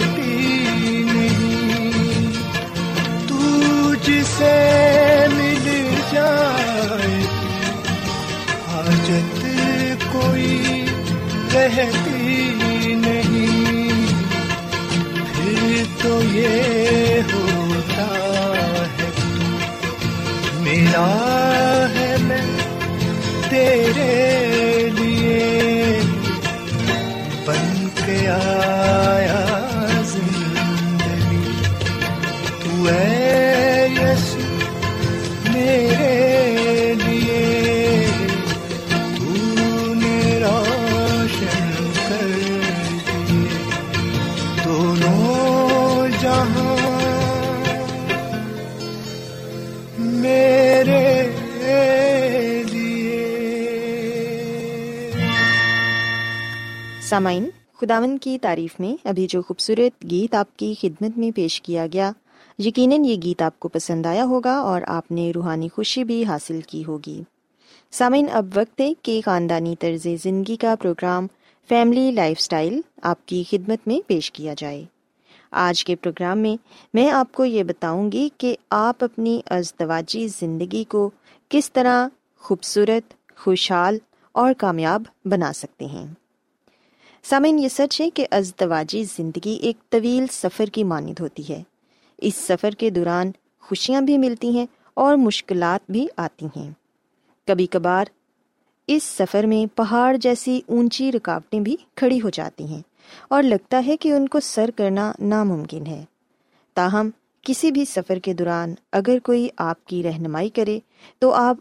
نہیں تو جسے مل جائے حاجت کوئی رہتی نہیں۔ پھر تو یہ ہوتا ہے میرا ہے میں تیرے لیے۔ بن کے آیا سامعین خداون کی تعریف میں ابھی جو خوبصورت گیت آپ کی خدمت میں پیش کیا گیا یقیناً یہ گیت آپ کو پسند آیا ہوگا اور آپ نے روحانی خوشی بھی حاصل کی ہوگی۔ سامعین، اب وقت ہے کہ خاندانی طرز زندگی کا پروگرام فیملی لائف سٹائل آپ کی خدمت میں پیش کیا جائے۔ آج کے پروگرام میں میں آپ کو یہ بتاؤں گی کہ آپ اپنی ازدواجی زندگی کو کس طرح خوبصورت، خوشحال اور کامیاب بنا سکتے ہیں۔ سامعین، یہ سچ ہے کہ ازدواجی زندگی ایک طویل سفر کی مانند ہوتی ہے۔ اس سفر کے دوران خوشیاں بھی ملتی ہیں اور مشکلات بھی آتی ہیں۔ کبھی کبھار اس سفر میں پہاڑ جیسی اونچی رکاوٹیں بھی کھڑی ہو جاتی ہیں اور لگتا ہے کہ ان کو سر کرنا ناممکن ہے۔ تاہم، کسی بھی سفر کے دوران اگر کوئی آپ کی رہنمائی کرے تو آپ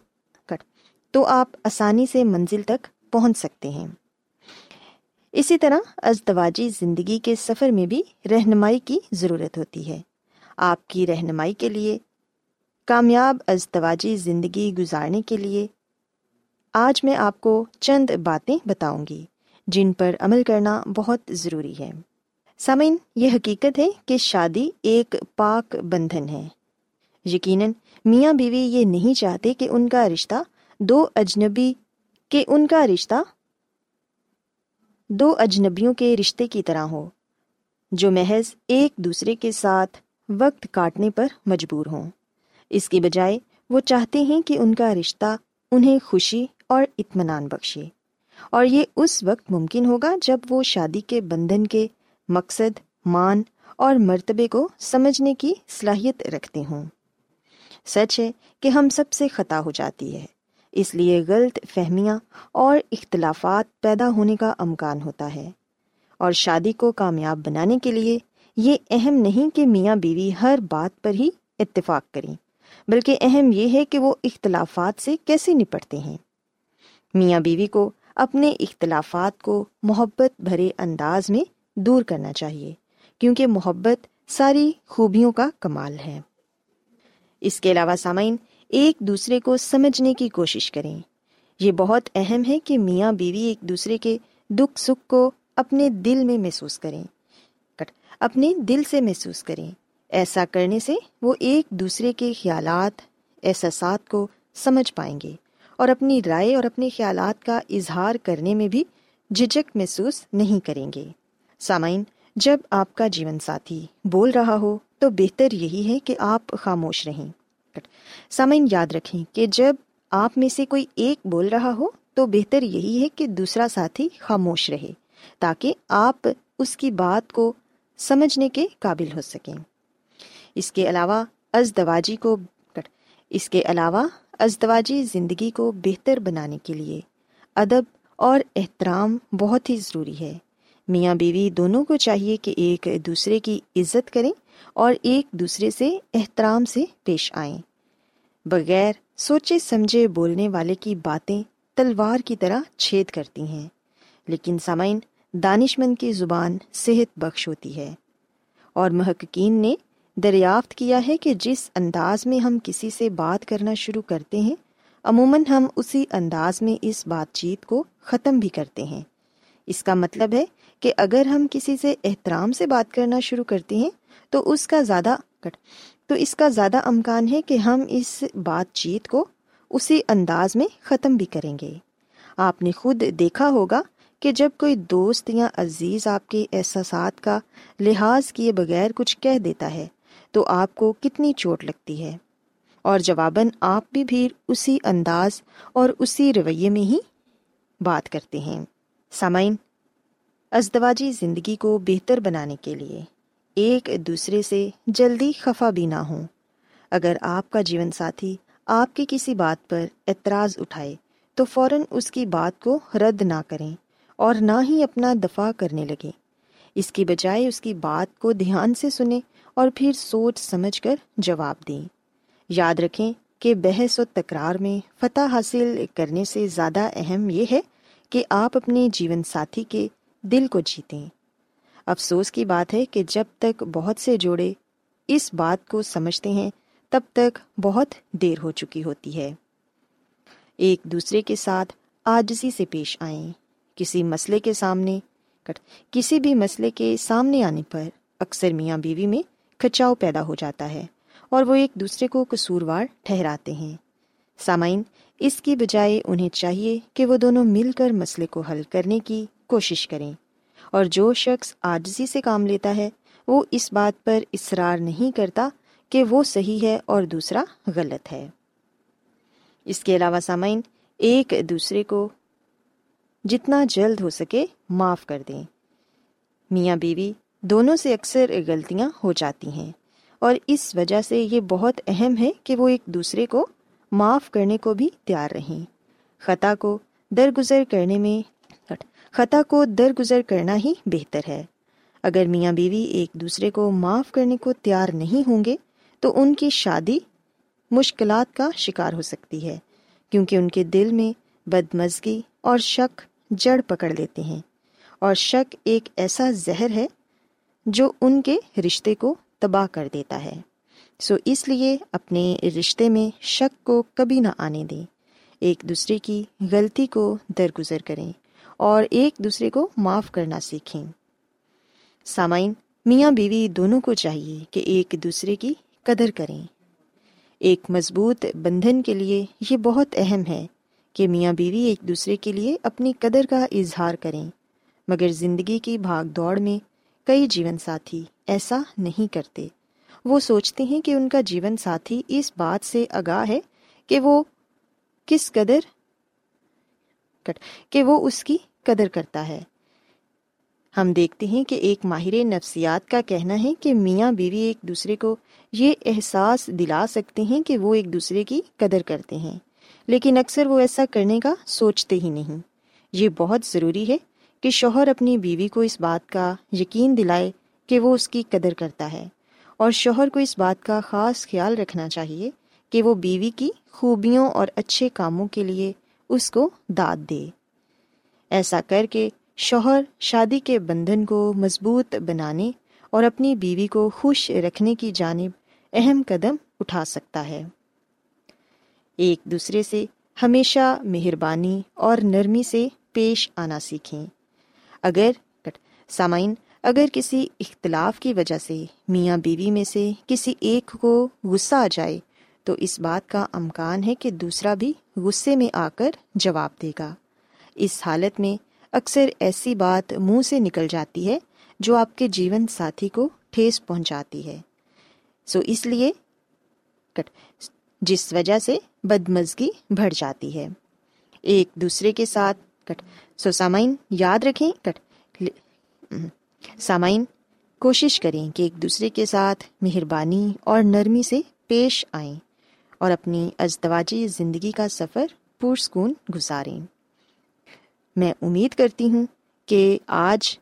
تو آپ آسانی سے منزل تک پہنچ سکتے ہیں۔ اسی طرح ازدواجی زندگی کے سفر میں بھی رہنمائی کی ضرورت ہوتی ہے۔ آپ کی رہنمائی کے لیے، کامیاب ازدواجی زندگی گزارنے کے لیے، آج میں آپ کو چند باتیں بتاؤں گی جن پر عمل کرنا بہت ضروری ہے۔ سامعین، یہ حقیقت ہے کہ شادی ایک پاک بندھن ہے۔ یقیناً میاں بیوی یہ نہیں چاہتے کہ ان کا رشتہ دو اجنبی کہ ان کا رشتہ دو اجنبیوں کے رشتے کی طرح ہو، جو محض ایک دوسرے کے ساتھ وقت کاٹنے پر مجبور ہوں۔ اس کی بجائے وہ چاہتے ہیں کہ ان کا رشتہ انہیں خوشی اور اطمینان بخشے۔ اور یہ اس وقت ممکن ہوگا جب وہ شادی کے بندھن کے مقصد، مان اور مرتبے کو سمجھنے کی صلاحیت رکھتے ہوں۔ سچ ہے کہ ہم سب سے خطا ہو جاتی ہے۔ اس لیے غلط فہمیاں اور اختلافات پیدا ہونے کا امکان ہوتا ہے۔ اور شادی کو کامیاب بنانے کے لیے یہ اہم نہیں کہ میاں بیوی ہر بات پر ہی اتفاق کریں، بلکہ اہم یہ ہے کہ وہ اختلافات سے کیسے نپٹتے ہیں۔ میاں بیوی کو اپنے اختلافات کو محبت بھرے انداز میں دور کرنا چاہیے، کیونکہ محبت ساری خوبیوں کا کمال ہے۔ اس کے علاوہ سامعین، ایک دوسرے کو سمجھنے کی کوشش کریں۔ یہ بہت اہم ہے کہ میاں بیوی ایک دوسرے کے دکھ سکھ کو اپنے دل میں محسوس کریں۔ اپنے دل سے محسوس کریں۔ ایسا کرنے سے وہ ایک دوسرے کے خیالات، احساسات کو سمجھ پائیں گے اور اپنی رائے اور اپنے خیالات کا اظہار کرنے میں بھی جھجک محسوس نہیں کریں گے۔ سامعین، جب آپ کا جیون ساتھی بول رہا ہو تو بہتر یہی ہے کہ آپ خاموش رہیں۔ سامعین، یاد رکھیں کہ جب آپ میں سے کوئی ایک بول رہا ہو تو بہتر یہی ہے کہ دوسرا ساتھی خاموش رہے تاکہ آپ اس کی بات کو سمجھنے کے قابل ہو سکیں۔ اس کے علاوہ، ازدواجی کو اس کے علاوہ، ازدواجی زندگی کو بہتر بنانے کے لیے ادب اور احترام بہت ہی ضروری ہے۔ میاں بیوی دونوں کو چاہیے کہ ایک دوسرے کی عزت کریں اور ایک دوسرے سے احترام سے پیش آئیں۔ بغیر سوچے سمجھے بولنے والے کی باتیں تلوار کی طرح چھید کرتی ہیں۔ لیکن سامعین دانش مند کی زبان صحت بخش ہوتی ہے۔ اور محققین نے دریافت کیا ہے کہ جس انداز میں ہم کسی سے بات کرنا شروع کرتے ہیں، عموماً ہم اسی انداز میں اس بات چیت کو ختم بھی کرتے ہیں۔ اس کا مطلب ہے کہ اگر ہم کسی سے احترام سے بات کرنا شروع کرتے ہیں، تو اس کا زیادہ تو اس کا زیادہ امکان ہے کہ ہم اس بات چیت کو اسی انداز میں ختم بھی کریں گے۔ آپ نے خود دیکھا ہوگا کہ جب کوئی دوست یا عزیز آپ کے احساسات کا لحاظ کیے بغیر کچھ کہہ دیتا ہے، تو آپ کو کتنی چوٹ لگتی ہے۔ اور جواباً آپ بھی بھی اسی انداز اور اسی رویے میں ہی بات کرتے ہیں۔ سامعین، ازدواجی زندگی کو بہتر بنانے کے لیے ایک دوسرے سے جلدی خفا بھی نہ ہوں۔ اگر آپ کا جیون ساتھی آپ کی کسی بات پر اعتراض اٹھائے، تو فوراً اس کی بات کو رد نہ کریں۔ اور نہ ہی اپنا دفاع کرنے لگے۔ اس کی بجائے اس کی بات کو دھیان سے سنیں اور پھر سوچ سمجھ کر جواب دیں۔ یاد رکھیں کہ بحث و تکرار میں فتح حاصل کرنے سے زیادہ اہم یہ ہے کہ آپ اپنے جیون ساتھی کے دل کو جیتیں۔ افسوس کی بات ہے کہ جب تک بہت سے جوڑے اس بات کو سمجھتے ہیں، تب تک بہت دیر ہو چکی ہوتی ہے۔ ایک دوسرے کے ساتھ آجزی سے پیش آئیں۔ کسی مسئلے کے سامنے کسی بھی مسئلے کے سامنے آنے پر اکثر میاں بیوی میں کھچاؤ پیدا ہو جاتا ہے اور وہ ایک دوسرے کو قصوروار ٹھہراتے ہیں۔ سامعین، اس کی بجائے انہیں چاہیے کہ وہ دونوں مل کر مسئلے کو حل کرنے کی کوشش کریں۔ اور جو شخص آجزی سے کام لیتا ہے، وہ اس بات پر اصرار نہیں کرتا کہ وہ صحیح ہے اور دوسرا غلط ہے۔ اس کے علاوہ سامعین، ایک دوسرے کو جتنا جلد ہو سکے معاف کر دیں۔ میاں بیوی دونوں سے اکثر غلطیاں ہو جاتی ہیں اور اس وجہ سے یہ بہت اہم ہے کہ وہ ایک دوسرے کو معاف کرنے کو بھی تیار رہیں۔ خطا کو درگزر کرنے میں خطا کو درگزر کرنا ہی بہتر ہے۔ اگر میاں بیوی ایک دوسرے کو معاف کرنے کو تیار نہیں ہوں گے تو ان کی شادی مشکلات کا شکار ہو سکتی ہے، کیونکہ ان کے دل میں بدمزگی اور شک جڑ پکڑ لیتے ہیں۔ اور شک ایک ایسا زہر ہے جو ان کے رشتے کو تباہ کر دیتا ہے۔ سو اس لیے اپنے رشتے میں شک کو کبھی نہ آنے دیں۔ ایک دوسرے کی غلطی کو درگزر کریں اور ایک دوسرے کو معاف کرنا سیکھیں۔ سامعین، میاں بیوی دونوں کو چاہیے کہ ایک دوسرے کی قدر کریں۔ ایک مضبوط بندھن کے لیے یہ بہت اہم ہے۔ کہ میاں بیوی ایک دوسرے کے لیے اپنی قدر کا اظہار کریں، مگر زندگی کی بھاگ دوڑ میں کئی جیون ساتھی ایسا نہیں کرتے۔ وہ سوچتے ہیں کہ ان کا جیون ساتھی اس بات سے آگاہ ہے کہ وہ کس قدر کہ وہ اس کی قدر کرتا ہے۔ ہم دیکھتے ہیں کہ ایک ماہر نفسیات کا کہنا ہے کہ میاں بیوی ایک دوسرے کو یہ احساس دلا سکتے ہیں کہ وہ ایک دوسرے کی قدر کرتے ہیں۔ لیکن اکثر وہ ایسا کرنے کا سوچتے ہی نہیں۔ یہ بہت ضروری ہے کہ شوہر اپنی بیوی کو اس بات کا یقین دلائے کہ وہ اس کی قدر کرتا ہے۔ اور شوہر کو اس بات کا خاص خیال رکھنا چاہیے کہ وہ بیوی کی خوبیوں اور اچھے کاموں کے لیے اس کو داد دے۔ ایسا کر کے شوہر شادی کے بندھن کو مضبوط بنانے اور اپنی بیوی کو خوش رکھنے کی جانب اہم قدم اٹھا سکتا ہے۔ ایک دوسرے سے ہمیشہ مہربانی اور نرمی سے پیش آنا سیکھیں۔ اگر سامعین، اگر کسی اختلاف کی وجہ سے میاں بیوی میں سے کسی ایک کو غصہ آ جائے، تو اس بات کا امکان ہے کہ دوسرا بھی غصے میں آ کر جواب دے گا۔ اس حالت میں اکثر ایسی بات منہ سے نکل جاتی ہے جو آپ کے جیون ساتھی کو ٹھیس پہنچاتی ہے۔ سو اس لیے جس وجہ سے بدمزگی بڑھ جاتی ہے۔ ایک دوسرے کے ساتھ، کٹ۔ سو سامعین، یاد رکھیں، کٹ۔ سامعین، کوشش کریں کہ ایک دوسرے کے ساتھ مہربانی اور نرمی سے پیش آئیں اور اپنی ازدواجی زندگی کا سفر پرسکون گزاریں۔ میں امید کرتی ہوں کہ آج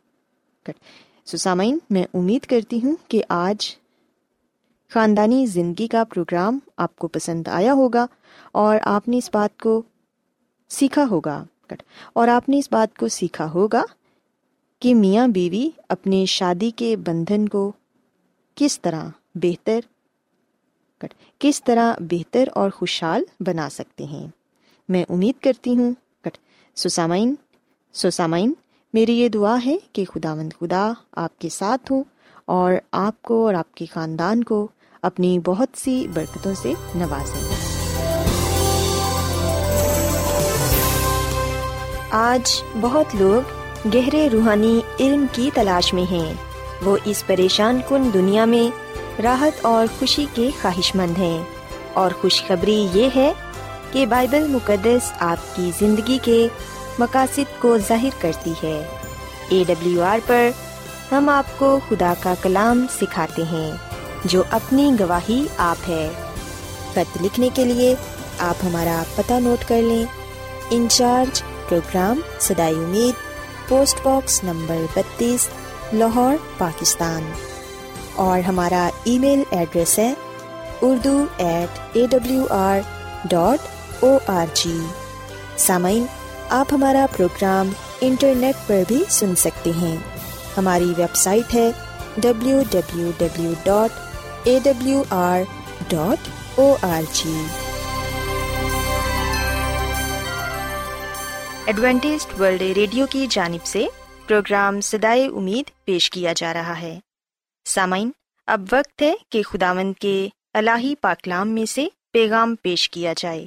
سسامین میں امید کرتی ہوں کہ آج خاندانی زندگی کا پروگرام آپ کو پسند آیا ہوگا اور آپ نے اس بات کو سیکھا ہوگا۔ اور آپ نے اس بات کو سیکھا ہوگا کہ میاں بیوی اپنے شادی کے بندھن کو کس طرح بہتر کس طرح بہتر اور خوشحال بنا سکتے ہیں۔ میں امید کرتی ہوں۔ سسامین سوسامین میری یہ دعا ہے کہ خدا مند خدا آپ کے ساتھ ہوں اور آپ کو اور آپ کے خاندان کو اپنی بہت سی برکتوں سے نوازیں۔ آج بہت لوگ گہرے روحانی علم کی تلاش میں ہیں۔ وہ اس پریشان کن دنیا میں راحت اور خوشی کے خواہش مند ہیں۔ اور خوشخبری یہ ہے کہ بائبل مقدس آپ کی زندگی کے مقاصد کو ظاہر کرتی ہے۔ اے ڈبلیو آر پر ہم آپ کو خدا کا کلام سکھاتے ہیں۔ جو اپنی گواہی آپ ہے۔ خط لکھنے کے لیے آپ ہمارا پتہ نوٹ کر لیں۔ انچارج پروگرام سدائی امید، پوسٹ باکس نمبر بتیس، لاہور، پاکستان۔ اور ہمارا ای میل ایڈریس ہے Urdu at A W R dot O R G سامعین، آپ ہمارا پروگرام انٹرنیٹ پر بھی سن سکتے ہیں۔ ہماری ویب سائٹ ہے W W W dot A W R dot O R G Adventist World Radio کی جانب سے پروگرام سدائے امید پیش کیا جا رہا ہے سامعین اب وقت ہے کہ خداوند کے الہی پاکلام میں سے پیغام پیش کیا جائے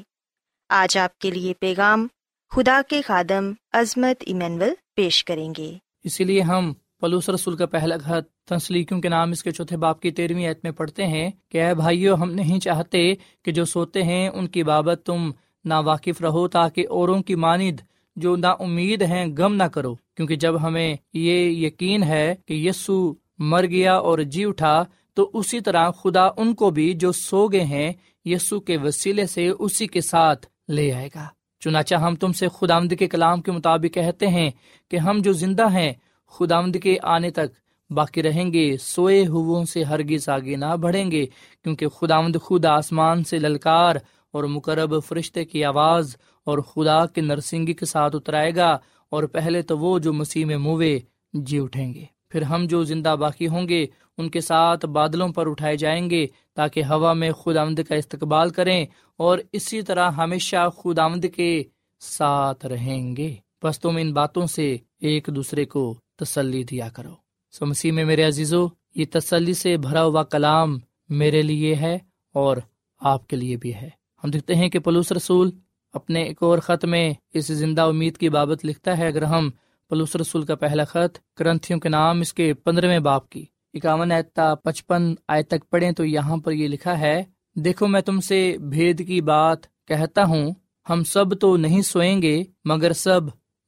آج آپ کے لیے پیغام خدا کے خادم عظمت ایمینول پیش کریں گے اسی لیے ہم پلوس رسول کا پہلا خط تنسلیکیوں کے نام اس کے چوتھے باپ کی تیرہویں عید میں پڑھتے ہیں کہ اے بھائیو، ہم نہیں چاہتے کہ جو سوتے ہیں ان کی بابت تم نا واقف رہو تاکہ اوروں کی ماند جو نا امید ہیں غم نہ کرو، کیونکہ جب ہمیں یہ یقین ہے کہ یسو مر گیا اور جی اٹھا، تو اسی طرح خدا ان کو بھی جو سو گئے ہیں یسو کے وسیلے سے اسی کے ساتھ لے آئے گا۔ چنانچہ ہم تم سے خدا کے کلام کے مطابق کہتے ہیں کہ ہم جو زندہ ہیں خدا کے آنے تک باقی رہیں گے، سوئے سے ہرگز آگے نہ بڑھیں گے، کیونکہ خدا خود آسمان سے للکار اور مقرب فرشتے کی آواز اور خدا کے نرسنگی کے ساتھ اترائے گا، اور پہلے تو وہ جو مسیح میں موے جی اٹھیں گے۔ پھر ہم جو زندہ باقی ہوں گے، ان کے ساتھ بادلوں پر اٹھائے جائیں گے، تاکہ ہوا میں خدا آمد کا استقبال کریں، اور اسی طرح ہمیشہ خدا آمد کے ساتھ رہیں گے۔ بس تم ان باتوں سے ایک دوسرے کو تسلی دیا کرو۔ سو مسیح میں میرے عزیزو، یہ تسلی سے بھرا ہوا کلام میرے لیے ہے اور آپ کے لیے بھی ہے۔ ہم دیکھتے ہیں کہ پلوس رسول اپنے ایک اور خط میں اس زندہ امید کی بابت لکھتا ہے۔ اگر ہم پلوس رسول کا پہلا خط کرنتھیوں کے نام اس کے پندرہویں باپ کی اکاون آیتا پچپن آئے تک پڑھیں تو یہاں پر یہ لکھا ہے، دیکھو میں تم سے بھید کی بات کہتا ہوں، ہم سب تو نہیں سوئیں گے مگر سب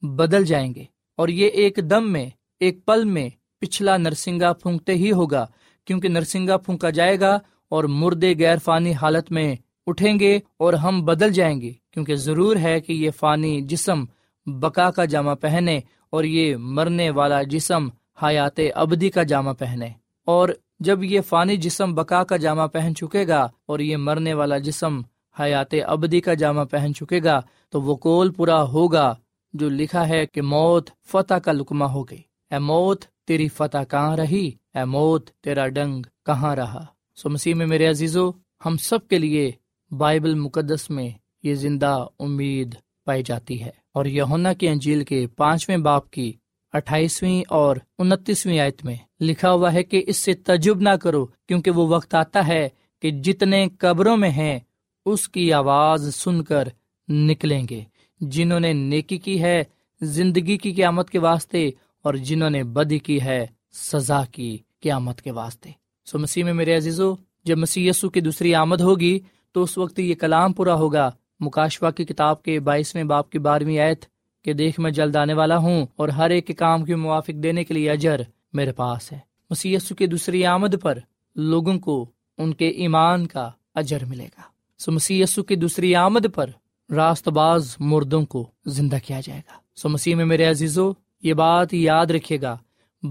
بدل جائیں گے۔ اور یہ ایک دم میں، ایک پل میں پچھلا نرسنگا پھونکتے ہی ہوگا، کیونکہ نرسنگا پھونکا جائے گا اور مردے غیر فانی حالت میں اٹھیں گے اور ہم بدل جائیں گے، کیونکہ ضرور ہے کہ یہ فانی جسم بکا کا جامع پہنے اور یہ مرنے والا جسم حیات ابدی کا جامع پہنے۔ اور جب یہ فانی جسم بکا کا جامع پہن چکے گا اور یہ مرنے والا جسم حیات ابدی کا جامع پہن چکے گا، تو وہ کول پورا ہوگا جو لکھا ہے کہ موت فتح کا لکما ہو گئی۔ اے موت تیری فتح کہاں رہی؟ اے موت، تیرا ڈنگ کہاں رہا؟ سو مسیح میں میرے عزیزو، ہم سب کے لیے بائبل مقدس میں یہ زندہ امید پائی جاتی ہے۔ اور یونا کی انجیل کے پانچویں باپ کی اٹھائیسویں اور انتیسویں آیت میں لکھا ہوا ہے کہ اس سے تجب نہ کرو، کیونکہ وہ وقت آتا ہے کہ جتنے قبروں میں ہیں، اس کی آواز سن کر نکلیں گے۔ جنہوں نے نیکی کی ہے، زندگی کی قیامت کے واسطے اور جنہوں نے بدی کی ہے سزا کی قیامت کے واسطے۔ سو مسیح میں میرے عزیزو، جب مسیح یسو کی دوسری آمد ہوگی، تو اس وقت یہ کلام پورا ہوگا۔ مکاشوا کی کتاب کے بائیسویں باپ کی بارہویں آیت کہ دیکھ میں جلد آنے والا ہوں اور ہر ایک کے کام کے موافق دینے کے لیے اجر میرے پاس ہے۔ مسیح یسو کی دوسری آمد پر لوگوں کو ان کے ایمان کا اجر ملے گا۔ سو مسیح یسو کی دوسری آمد پر راست باز مردوں کو زندہ کیا جائے گا۔ سو مسیح میں میرے عزیزو یہ بات یاد رکھے گا۔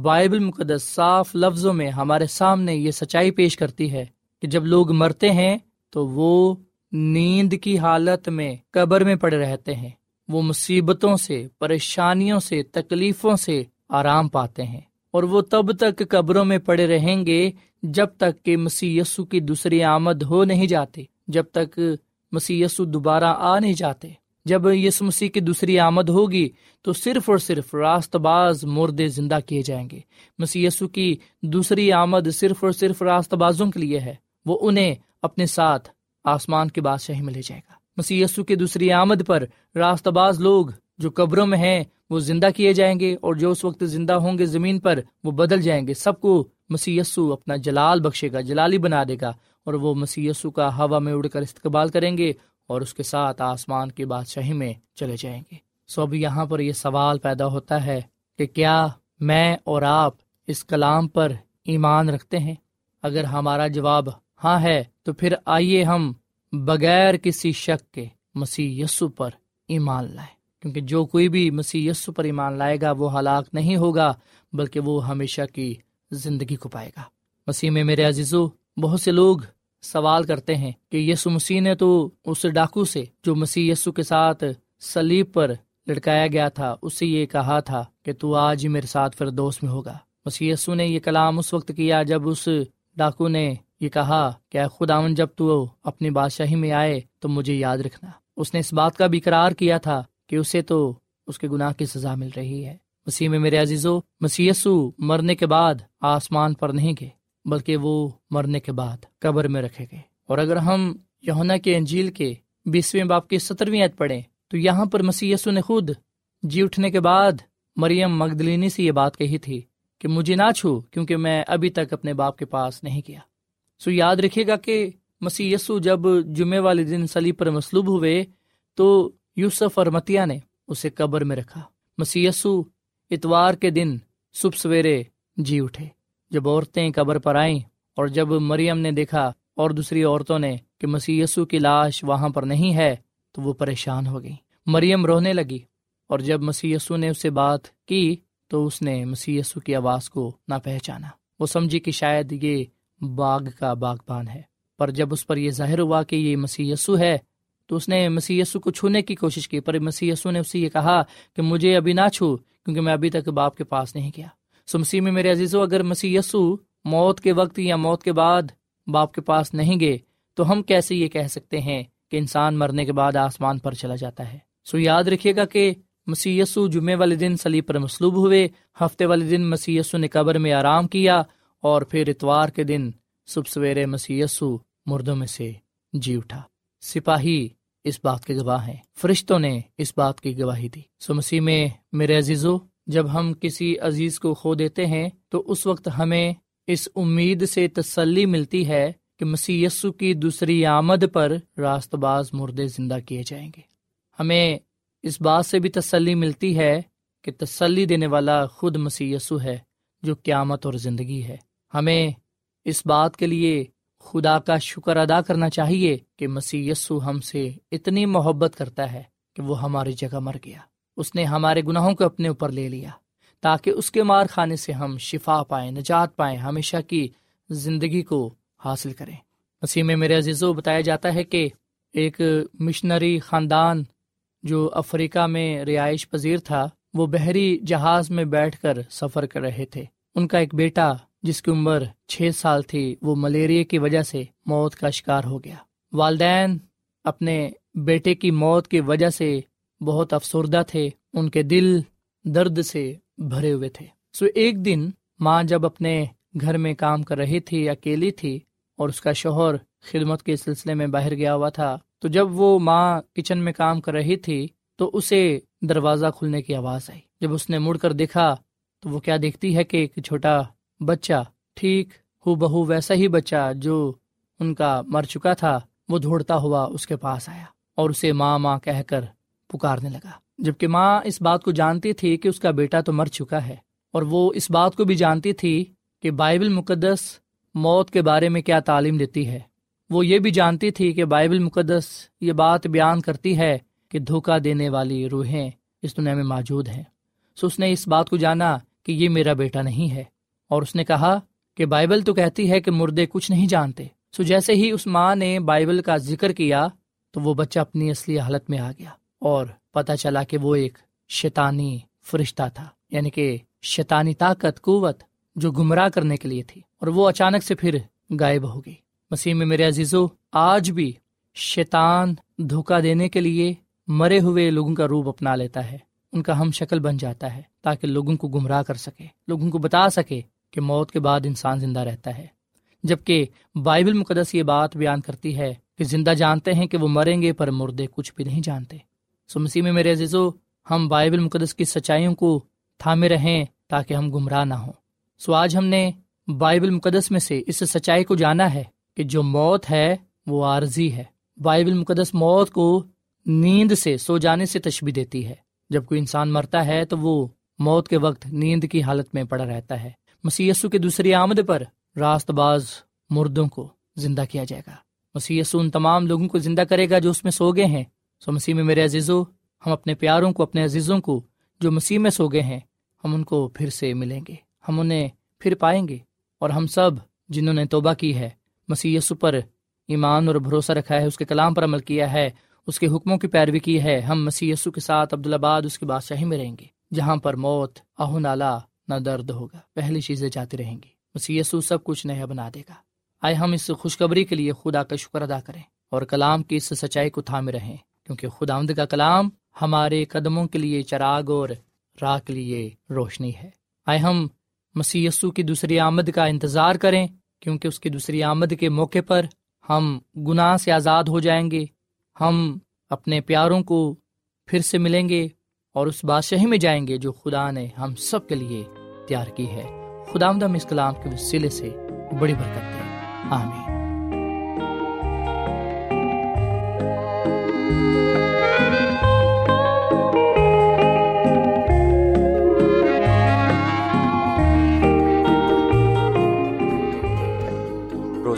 بائبل مقدس صاف لفظوں میں ہمارے سامنے یہ سچائی پیش کرتی ہے کہ جب لوگ مرتے ہیں تو وہ نیند کی حالت میں قبر میں پڑے رہتے ہیں۔ وہ مصیبتوں سے، پریشانیوں سے، تکلیفوں سے آرام پاتے ہیں۔ اور وہ تب تک قبروں میں پڑے رہیں گے جب تک کہ مسی یسو کی دوسری آمد ہو نہیں جاتی، جب تک مسی یسو دوبارہ آ نہیں جاتے۔ جب یس مسیح کی دوسری آمد ہوگی تو صرف اور صرف راست باز مردے زندہ کیے جائیں گے۔ مسی یسو کی دوسری آمد صرف اور صرف راست بازوں کے لیے ہے۔ وہ انہیں اپنے ساتھ آسمان کے بادشاہی میں لے جائے گا۔ مسی یسو کی دوسری آمد پر راست باز لوگ جو قبروں میں ہیں، وہ زندہ کیے جائیں گے اور جو اس وقت زندہ ہوں گے زمین پر، وہ بدل جائیں گے۔ سب کو مسی یسو اپنا جلال بخشے گا، جلالی بنا دے گا اور وہ مسی کا ہوا میں اڑ کر استقبال کریں گے اور اس کے ساتھ آسمان کی بادشاہی میں چلے جائیں گے۔ سو اب یہاں پر یہ سوال پیدا ہوتا ہے کہ کیا میں اور آپ اس کلام پر ایمان رکھتے ہیں؟ اگر ہمارا جواب ہاں ہے، تو پھر آئیے ہم بغیر کسی شک کے مسیح یسو پر ایمان لائیں۔ کیونکہ جو کوئی بھی مسیح یسو پر ایمان لائے گا، وہ ہلاک نہیں ہوگا، بلکہ وہ ہمیشہ کی زندگی کو پائے گا۔ مسیح میں میرے عزیزو، بہت سے لوگ سوال کرتے ہیں کہ یسو مسیح نے تو اس ڈاکو سے جو مسیح یسو کے ساتھ سلیب پر لٹکایا گیا تھا اس سے یہ کہا تھا کہ تو آج ہی میرے ساتھ پھر دوست میں ہوگا۔ مسیح یسو نے یہ کلام اس وقت کیا جب اس ڈاکو نے یہ کہا کہ خداون جب تو اپنی بادشاہی میں آئے تو مجھے یاد رکھنا۔ اس نے اس بات کا بھی قرار کیا تھا کہ اسے تو اس کے گناہ کی سزا مل رہی ہے۔ مسیح میں میرے عزیزو مسیسو مرنے کے بعد آسمان پر نہیں گئے۔ بلکہ وہ مرنے کے بعد قبر میں رکھے گئے۔ اور اگر ہم یونا کے انجیل کے بیسویں باپ کی سترویں عید پڑھیں، تو یہاں پر مسی نے خود جی اٹھنے کے بعد مریم مغدلینی سے یہ بات کہی تھی کہ مجھے نہ چھو کیونکہ میں ابھی تک اپنے باپ کے پاس نہیں کیا سو یاد رکھے گا کہ مسی یسو جب جمعے والے دن سلی پر مصلوب ہوئے، تو یوسف اور متیا نے اسے قبر میں رکھا۔ مسی یسو اتوار کے دن صبح سویرے جی اٹھے۔ جب عورتیں قبر پر آئیں اور جب مریم نے دیکھا اور دوسری عورتوں نے کہ مسی کی لاش وہاں پر نہیں ہے، تو وہ پریشان ہو گئی مریم رونے لگی اور جب مسی نے اسے بات کی، تو اس نے مسی کی آواز کو نہ پہچانا۔ وہ سمجھی کہ شاید یہ باغ کا باغبان ہے۔ پر جب اس پر یہ ظاہر ہوا کہ یہ مسی یسو ہے، تو اس نے مسی کو چھونے کی کوشش کی۔ پر مسی نے اسے یہ کہا کہ مجھے ابھی نہ چھو، کیونکہ میں ابھی تک باپ کے پاس نہیں گیا۔ سو مسیح میں میرے عزیز اگر مسیح یسو موت کے وقت یا موت کے بعد باپ کے پاس نہیں گئے، تو ہم کیسے یہ کہہ سکتے ہیں کہ انسان مرنے کے بعد آسمان پر چلا جاتا ہے؟ سو یاد رکھیے گا کہ مسی جمعے والے دن سلیب پر مصلوب ہوئے، ہفتے والے دن مسی نے قبر میں آرام کیا اور پھر اتوار کے دن صبح سویرے مسی مردوں میں سے جی اٹھا۔ سپاہی اس بات کے گواہ ہیں، فرشتوں نے اس بات کی گواہی دی۔ سو مسیح میں میرے عزیزو جب ہم کسی عزیز کو کھو دیتے ہیں، تو اس وقت ہمیں اس امید سے تسلی ملتی ہے کہ مسی کی دوسری آمد پر راست باز مردے زندہ کیے جائیں گے۔ ہمیں اس بات سے بھی تسلی ملتی ہے کہ تسلی دینے والا خود مسی یسو ہے جو قیامت اور زندگی ہے۔ ہمیں اس بات کے لیے خدا کا شکر ادا کرنا چاہیے کہ مسیح یسو ہم سے اتنی محبت کرتا ہے کہ وہ ہماری جگہ مر گیا۔ اس نے ہمارے گناہوں کو اپنے اوپر لے لیا، تاکہ اس کے مار کھانے سے ہم شفا پائیں، نجات پائیں، ہمیشہ کی زندگی کو حاصل کریں۔ مسیح میں میرے عزیزو، بتایا جاتا ہے کہ ایک مشنری خاندان جو افریقہ میں رہائش پذیر تھا، وہ بحری جہاز میں بیٹھ کر سفر کر رہے تھے۔ ان کا ایک بیٹا، جس کی عمر چھ سال تھی، وہ ملیریا کی وجہ سے موت کا شکار ہو گیا۔ والدین اپنے بیٹے کی موت کی وجہ سے بہت افسردہ تھے، ان کے دل درد سے بھرے ہوئے تھے۔ سو ایک دن ماں جب اپنے گھر میں کام کر رہی تھی، اکیلی تھی اور اس کا شوہر خدمت کے سلسلے میں باہر گیا ہوا تھا، تو جب وہ ماں کچن میں کام کر رہی تھی، تو اسے دروازہ کھلنے کی آواز آئی۔ جب اس نے مڑ کر دیکھا، تو وہ کیا دیکھتی ہے کہ ایک چھوٹا بچہ، ٹھیک ہو بہو ویسا ہی بچہ جو ان کا مر چکا تھا، وہ دوڑتا ہوا اس کے پاس آیا اور اسے ماں ماں کہہ کر پکارنے لگا۔ جبکہ ماں اس بات کو جانتی تھی کہ اس کا بیٹا تو مر چکا ہے، اور وہ اس بات کو بھی جانتی تھی کہ بائبل مقدس موت کے بارے میں کیا تعلیم دیتی ہے۔ وہ یہ بھی جانتی تھی کہ بائبل مقدس یہ بات بیان کرتی ہے کہ دھوکہ دینے والی روحیں اس دنیا میں موجود ہیں۔ سو اس نے اس بات کو جانا کہ یہ میرا بیٹا نہیں ہے، اور اس نے کہا کہ بائبل تو کہتی ہے کہ مردے کچھ نہیں جانتے۔ سو جیسے ہی اس ماں نے بائبل کا ذکر کیا تو وہ بچہ اپنی اصلی حالت میں آ گیا۔ اور پتا چلا کہ وہ ایک شیطانی فرشتہ تھا یعنی کہ شیطانی طاقت، قوت جو گمراہ کرنے کے لیے تھی، اور وہ اچانک سے پھر غائب ہو گئی۔ مسیح میں میرے عزیزو، آج بھی شیطان دھوکہ دینے کے لیے مرے ہوئے لوگوں کا روپ اپنا لیتا ہے۔ ان کا ہم شکل بن جاتا ہے تاکہ لوگوں کو گمراہ کر سکے، لوگوں کو بتا سکے کہ موت کے بعد انسان زندہ رہتا ہے۔ جبکہ بائبل مقدس یہ بات بیان کرتی ہے کہ زندہ جانتے ہیں کہ وہ مریں گے پر مردے کچھ بھی نہیں جانتے۔ سو مسیح میں میرے عزیزو، ہم بائبل مقدس کی سچائیوں کو تھامے رہیں تاکہ ہم گمراہ نہ ہوں۔ سو آج ہم نے بائبل مقدس میں سے اس سچائی کو جانا ہے کہ جو موت ہے، وہ عارضی ہے۔ بائبل مقدس موت کو نیند سے، سو جانے سے تشبی دیتی ہے۔ جب کوئی انسان مرتا ہے تو وہ موت کے وقت نیند کی حالت میں پڑا رہتا ہے۔ مسی کے دوسری آمد پر راست باز مردوں کو زندہ کیا جائے گا۔ مسی ان تمام لوگوں کو زندہ کرے گا جو اس میں سو گئے ہیں۔ سو مسیح میں میرے عزیزو، ہم اپنے پیاروں کو، اپنے عزیزوں کو جو مسیح میں سو گئے ہیں، ہم ان کو پھر سے ملیں گے۔ ہم انہیں پھر پائیں گے۔ اور ہم سب جنہوں نے توبہ کی ہے مسی پر ایمان اور بھروسہ رکھا ہے، اس کے کلام پر عمل کیا ہے، اس کے حکموں کی پیروی کی ہے، ہم مسی کے ساتھ عبدالآباد اس کی بادشاہی میں رہیں گے، جہاں پر موت آہ نالا نہ درد ہوگا۔ پہلی چیزیں جاتی رہیں گی۔ مسی سب کچھ نیا بنا دے گا۔ آئے ہم اس خوشخبری کے لیے خدا کا شکر ادا کریں اور کلام کی اس سچائی کو تھامے رہیں۔ کیونکہ خدا آمد کا کلام ہمارے قدموں کے لیے چراغ اور راہ کے لیے روشنی ہے۔ آئے ہم مسی کی دوسری آمد کا انتظار کریں، کیونکہ اس کی دوسری آمد کے موقع پر ہم گناہ سے آزاد ہو جائیں گے۔ ہم اپنے پیاروں کو پھر سے ملیں گے اور اس بادشاہی میں جائیں گے جو خدا نے ہم سب کے لیے تیار کی ہے۔ خدا آمدم اس کلام کے وسیلے سے بڑی برکت ہے آمین۔